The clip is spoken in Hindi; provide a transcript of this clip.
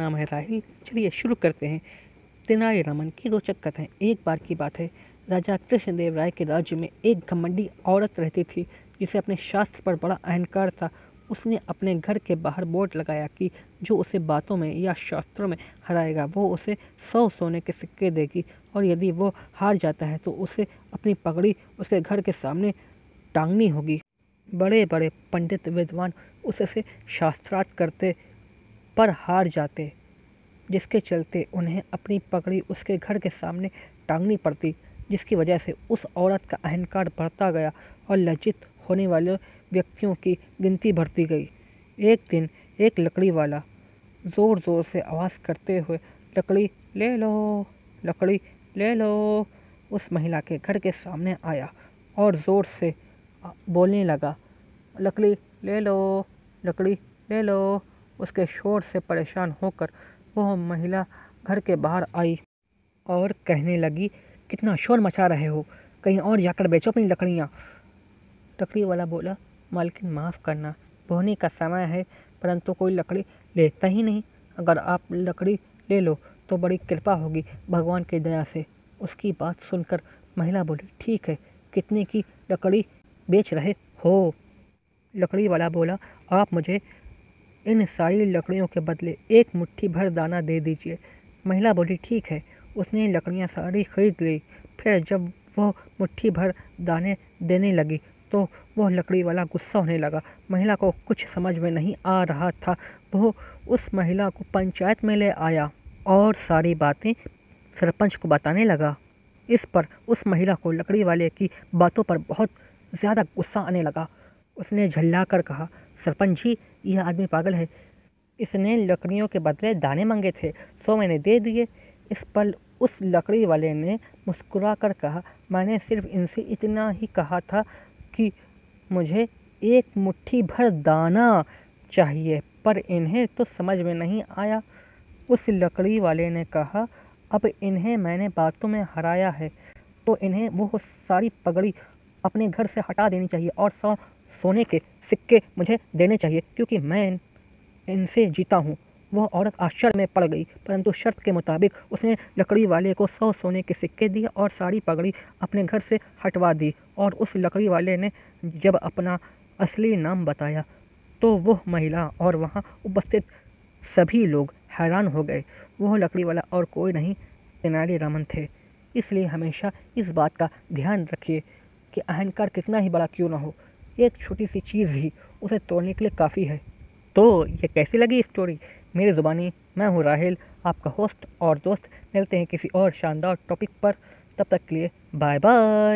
राहिल। चलिए शुरू करते हैं। तेनाली रामन की रोचक कथाएँ एक बार की बात है। राजा कृष्णदेव राय के राज्य में एक घमंडी औरत रहती थी, जिसे अपने शास्त्र पर बड़ा अहंकार था। उसने अपने घर के बाहर बोर्ड लगाया कि जो उसे बातों में या शास्त्रों में हराएगा, वो उसे सौ सोने के सिक्के देगी और यदि वो हार जाता है तो उसे अपनी पगड़ी उसके घर के सामने टांगनी होगी। बड़े बड़े पंडित विद्वान उससे शास्त्रार्थ करते पर हार जाते, जिसके चलते उन्हें अपनी पगड़ी उसके घर के सामने टांगनी पड़ती, जिसकी वजह से उस औरत का अहंकार बढ़ता गया और लज्जित होने वाले व्यक्तियों की गिनती बढ़ती गई। एक दिन एक लकड़ी वाला ज़ोर ज़ोर से आवाज़ करते हुए, लकड़ी ले लो, लकड़ी ले लो, उस महिला के घर के सामने आया और ज़ोर से बोलने लगा, लकड़ी ले लो, लकड़ी ले लो। उसके शोर से परेशान होकर वह महिला घर के बाहर आई और कहने लगी, कितना शोर मचा रहे हो? कहीं और जाकर बेचो अपनी लकड़ियाँ। लकड़ी वाला बोला, मालकिन, माफ़ करना बोने का समय है, परंतु कोई लकड़ी लेता ही नहीं। अगर आप लकड़ी ले लो तो बड़ी कृपा होगी भगवान की दया से। उसकी बात सुनकर महिला बोली, ठीक है, कितने की लकड़ी बेच रहे हो? लकड़ी वाला बोला, आप मुझे इन सारी लकड़ियों के बदले एक मुट्ठी भर दाना दे दीजिए। महिला बोली, ठीक है। उसने लकड़ियाँ सारी खरीद ली। फिर जब वह मुट्ठी भर दाने देने लगी तो वह लकड़ी वाला गुस्सा होने लगा। महिला को कुछ समझ में नहीं आ रहा था। वह उस महिला को पंचायत में ले आया और सारी बातें सरपंच को बताने लगा। इस पर उस महिला को लकड़ी वाले की बातों पर बहुत ज़्यादा गुस्सा आने लगा। उसने झल्ला कर कहा सरपंच जी, यह आदमी पागल है। इसने लकड़ियों के बदले दाने मांगे थे सो मैंने दे दिए। इस पर उस लकड़ी वाले ने मुस्कुरा कर कहा, मैंने सिर्फ़ इनसे इतना ही कहा था कि मुझे एक मुट्ठी भर दाना चाहिए, पर इन्हें तो समझ में नहीं आया। उस लकड़ी वाले ने कहा, अब इन्हें मैंने बातों में हराया है तो इन्हें वो सारी पगड़ी अपने घर से हटा देनी चाहिए और सौ सोने के सिक्के मुझे देने चाहिए, क्योंकि मैं इनसे जीता हूँ। वह औरत आश्चर्य में पड़ गई, परंतु शर्त के मुताबिक उसने लकड़ी वाले को सौ सोने के सिक्के दिए और सारी पगड़ी अपने घर से हटवा दी, और उस लकड़ी वाले ने जब अपना असली नाम बताया तो वह महिला और वहाँ उपस्थित सभी लोग हैरान हो गए। वह लकड़ी वाला और कोई नहीं, तेनाली रामन थे। इसलिए हमेशा इस बात का ध्यान रखिए कि अहंकार कितना ही बड़ा क्यों ना हो। एक छोटी सी चीज़ ही उसे तोड़ने के लिए काफ़ी है। तो ये कैसी लगी स्टोरी मेरी ज़ुबानी, मैं हूँ राहिल, आपका होस्ट और दोस्त। मिलते हैं किसी और शानदार टॉपिक पर। तब तक के लिए बाय बाय